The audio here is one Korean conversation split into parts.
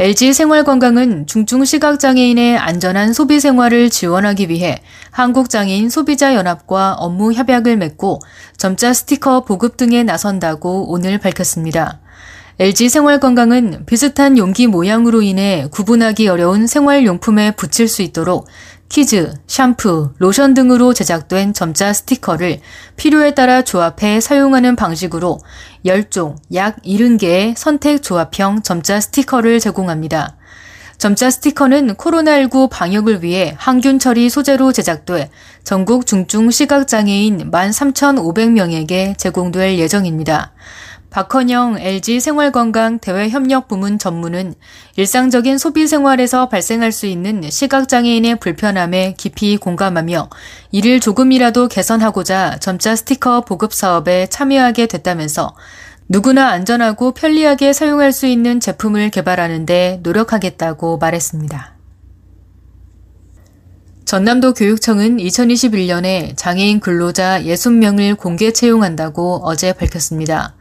LG 생활건강은 중증 시각장애인의 안전한 소비 생활을 지원하기 위해 한국장애인 소비자연합과 업무 협약을 맺고 점자 스티커 보급 등에 나선다고 오늘 밝혔습니다. LG 생활건강은 비슷한 용기 모양으로 인해 구분하기 어려운 생활용품에 붙일 수 있도록 키즈, 샴푸, 로션 등으로 제작된 점자 스티커를 필요에 따라 조합해 사용하는 방식으로 10종, 약 70개의 선택 조합형 점자 스티커를 제공합니다. 점자 스티커는 코로나19 방역을 위해 항균 처리 소재로 제작돼 전국 중증 시각장애인 13,500명에게 제공될 예정입니다. 박헌영 LG 생활건강 대외협력부문 전무는 일상적인 소비 생활에서 발생할 수 있는 시각장애인의 불편함에 깊이 공감하며 이를 조금이라도 개선하고자 점자 스티커 보급 사업에 참여하게 됐다면서 누구나 안전하고 편리하게 사용할 수 있는 제품을 개발하는데 노력하겠다고 말했습니다. 전남도 교육청은 2021년에 장애인 근로자 60명을 공개 채용한다고 어제 밝혔습니다.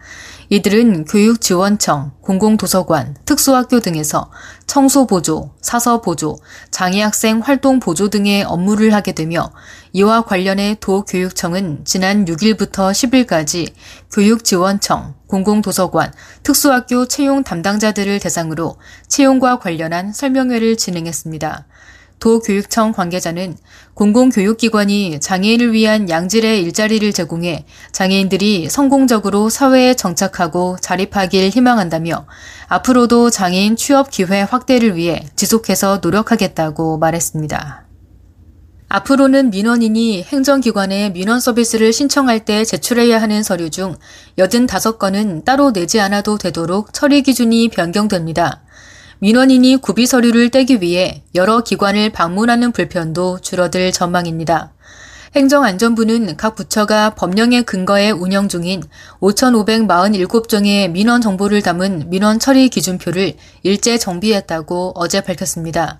이들은 교육지원청, 공공도서관, 특수학교 등에서 청소보조, 사서보조, 장애학생 활동보조 등의 업무를 하게 되며 이와 관련해 도교육청은 지난 6일부터 10일까지 교육지원청, 공공도서관, 특수학교 채용 담당자들을 대상으로 채용과 관련한 설명회를 진행했습니다. 도교육청 관계자는 공공교육기관이 장애인을 위한 양질의 일자리를 제공해 장애인들이 성공적으로 사회에 정착하고 자립하길 희망한다며 앞으로도 장애인 취업 기회 확대를 위해 지속해서 노력하겠다고 말했습니다. 앞으로는 민원인이 행정기관에 민원 서비스를 신청할 때 제출해야 하는 서류 중 85건은 따로 내지 않아도 되도록 처리 기준이 변경됩니다. 민원인이 구비 서류를 떼기 위해 여러 기관을 방문하는 불편도 줄어들 전망입니다. 행정안전부는 각 부처가 법령의 근거에 운영 중인 5,547종의 민원 정보를 담은 민원 처리 기준표를 일제 정비했다고 어제 밝혔습니다.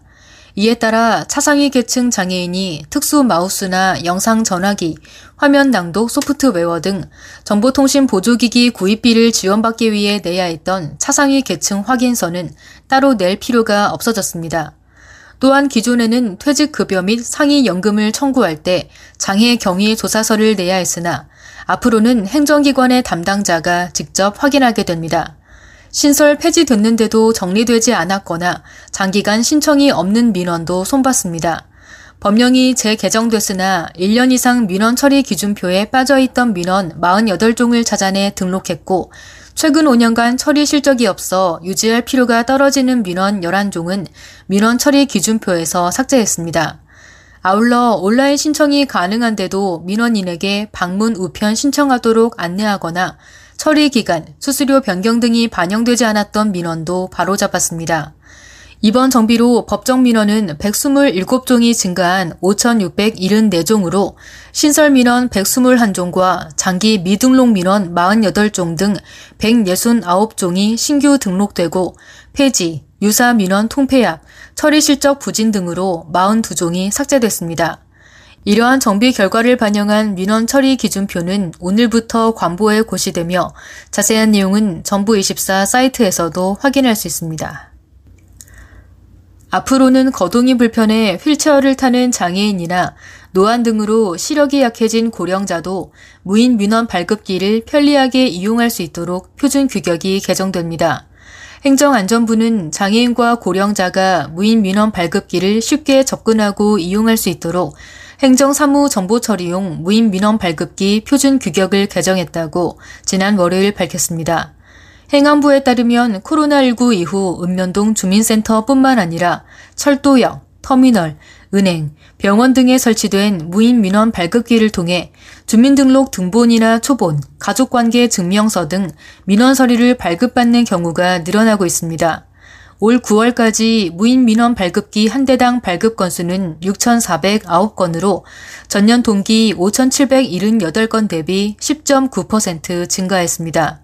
이에 따라 차상위 계층 장애인이 특수 마우스나 영상 전화기, 화면 낭독 소프트웨어 등 정보통신 보조기기 구입비를 지원받기 위해 내야 했던 차상위 계층 확인서는 따로 낼 필요가 없어졌습니다. 또한 기존에는 퇴직급여 및 상위연금을 청구할 때 장애 경위 조사서를 내야 했으나 앞으로는 행정기관의 담당자가 직접 확인하게 됩니다. 신설 폐지됐는데도 정리되지 않았거나 장기간 신청이 없는 민원도 손봤습니다. 법령이 재개정됐으나 1년 이상 민원 처리 기준표에 빠져있던 민원 48종을 찾아내 등록했고 최근 5년간 처리 실적이 없어 유지할 필요가 떨어지는 민원 11종은 민원 처리 기준표에서 삭제했습니다. 아울러 온라인 신청이 가능한데도 민원인에게 방문 우편 신청하도록 안내하거나 처리 기간, 수수료 변경 등이 반영되지 않았던 민원도 바로잡았습니다. 이번 정비로 법정 민원은 127종이 증가한 5,674종으로 신설 민원 121종과 장기 미등록 민원 48종 등 169종이 신규 등록되고 폐지, 유사 민원 통폐합, 처리 실적 부진 등으로 42종이 삭제됐습니다. 이러한 정비 결과를 반영한 민원 처리 기준표는 오늘부터 관보에 고시되며 자세한 내용은 정부24 사이트에서도 확인할 수 있습니다. 앞으로는 거동이 불편해 휠체어를 타는 장애인이나 노안 등으로 시력이 약해진 고령자도 무인 민원 발급기를 편리하게 이용할 수 있도록 표준 규격이 개정됩니다. 행정안전부는 장애인과 고령자가 무인 민원 발급기를 쉽게 접근하고 이용할 수 있도록 행정사무정보처리용 무인 민원 발급기 표준 규격을 개정했다고 지난 월요일 밝혔습니다. 행안부에 따르면 코로나19 이후 읍면동 주민센터뿐만 아니라 철도역, 터미널, 은행, 병원 등에 설치된 무인 민원 발급기를 통해 주민등록 등본이나 초본, 가족관계 증명서 등 민원 서류를 발급받는 경우가 늘어나고 있습니다. 올 9월까지 무인 민원 발급기 한 대당 발급 건수는 6,409건으로 전년 동기 5,778건 대비 10.9% 증가했습니다.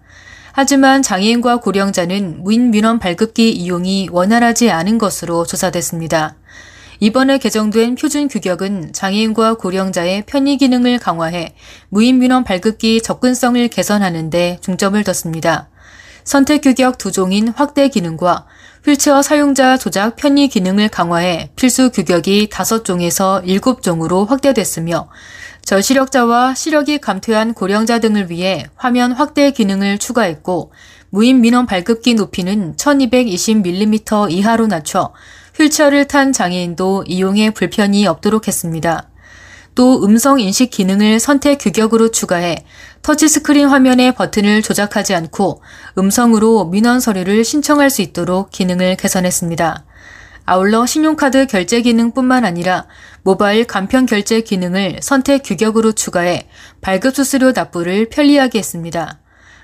하지만 장애인과 고령자는 무인 민원 발급기 이용이 원활하지 않은 것으로 조사됐습니다. 이번에 개정된 표준 규격은 장애인과 고령자의 편의 기능을 강화해 무인 민원 발급기 접근성을 개선하는 데 중점을 뒀습니다. 선택 규격 두 종인 확대 기능과 휠체어 사용자 조작 편의 기능을 강화해 필수 규격이 5종에서 7종으로 확대됐으며 저시력자와 시력이 감퇴한 고령자 등을 위해 화면 확대 기능을 추가했고 무인 민원 발급기 높이는 1220mm 이하로 낮춰 휠체어를 탄 장애인도 이용에 불편이 없도록 했습니다. 또 음성 인식 기능을 선택 규격으로 추가해 터치스크린 화면의 버튼을 조작하지 않고 음성으로 민원 서류를 신청할 수 있도록 기능을 개선했습니다. 아울러 신용카드 결제 기능뿐만 아니라 모바일 간편 결제 기능을 선택 규격으로 추가해 발급 수수료 납부를 편리하게 했습니다.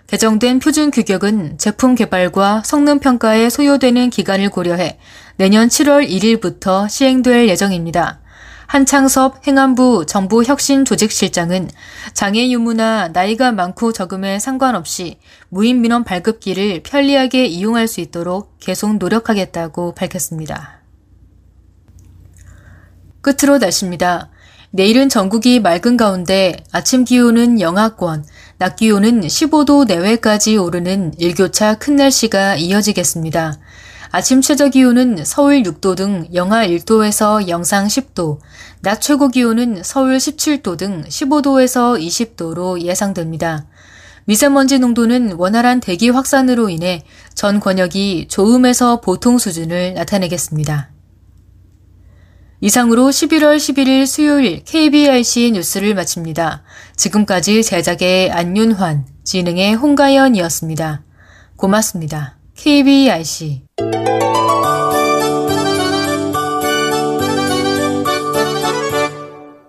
개정된 표준 규격은 제품 개발과 성능 평가에 소요되는 기간을 고려해 내년 7월 1일부터 시행될 예정입니다. 한창섭 행안부 정부혁신조직실장은 장애 유무나 나이가 많고 적음에 상관없이 무인 민원 발급기를 편리하게 이용할 수 있도록 계속 노력하겠다고 밝혔습니다. 끝으로 날씨입니다. 내일은 전국이 맑은 가운데 아침 기온은 영하권, 낮 기온은 15도 내외까지 오르는 일교차 큰 날씨가 이어지겠습니다. 아침 최저 기온은 서울 6도 등 영하 1도에서 영상 10도, 낮 최고 기온은 서울 17도 등 15도에서 20도로 예상됩니다. 미세먼지 농도는 원활한 대기 확산으로 인해 전 권역이 좋음에서 보통 수준을 나타내겠습니다. 이상으로 11월 11일 수요일 KBRC 뉴스를 마칩니다. 지금까지 제작의 안윤환, 진행의 홍가연이었습니다. 고맙습니다. KBRC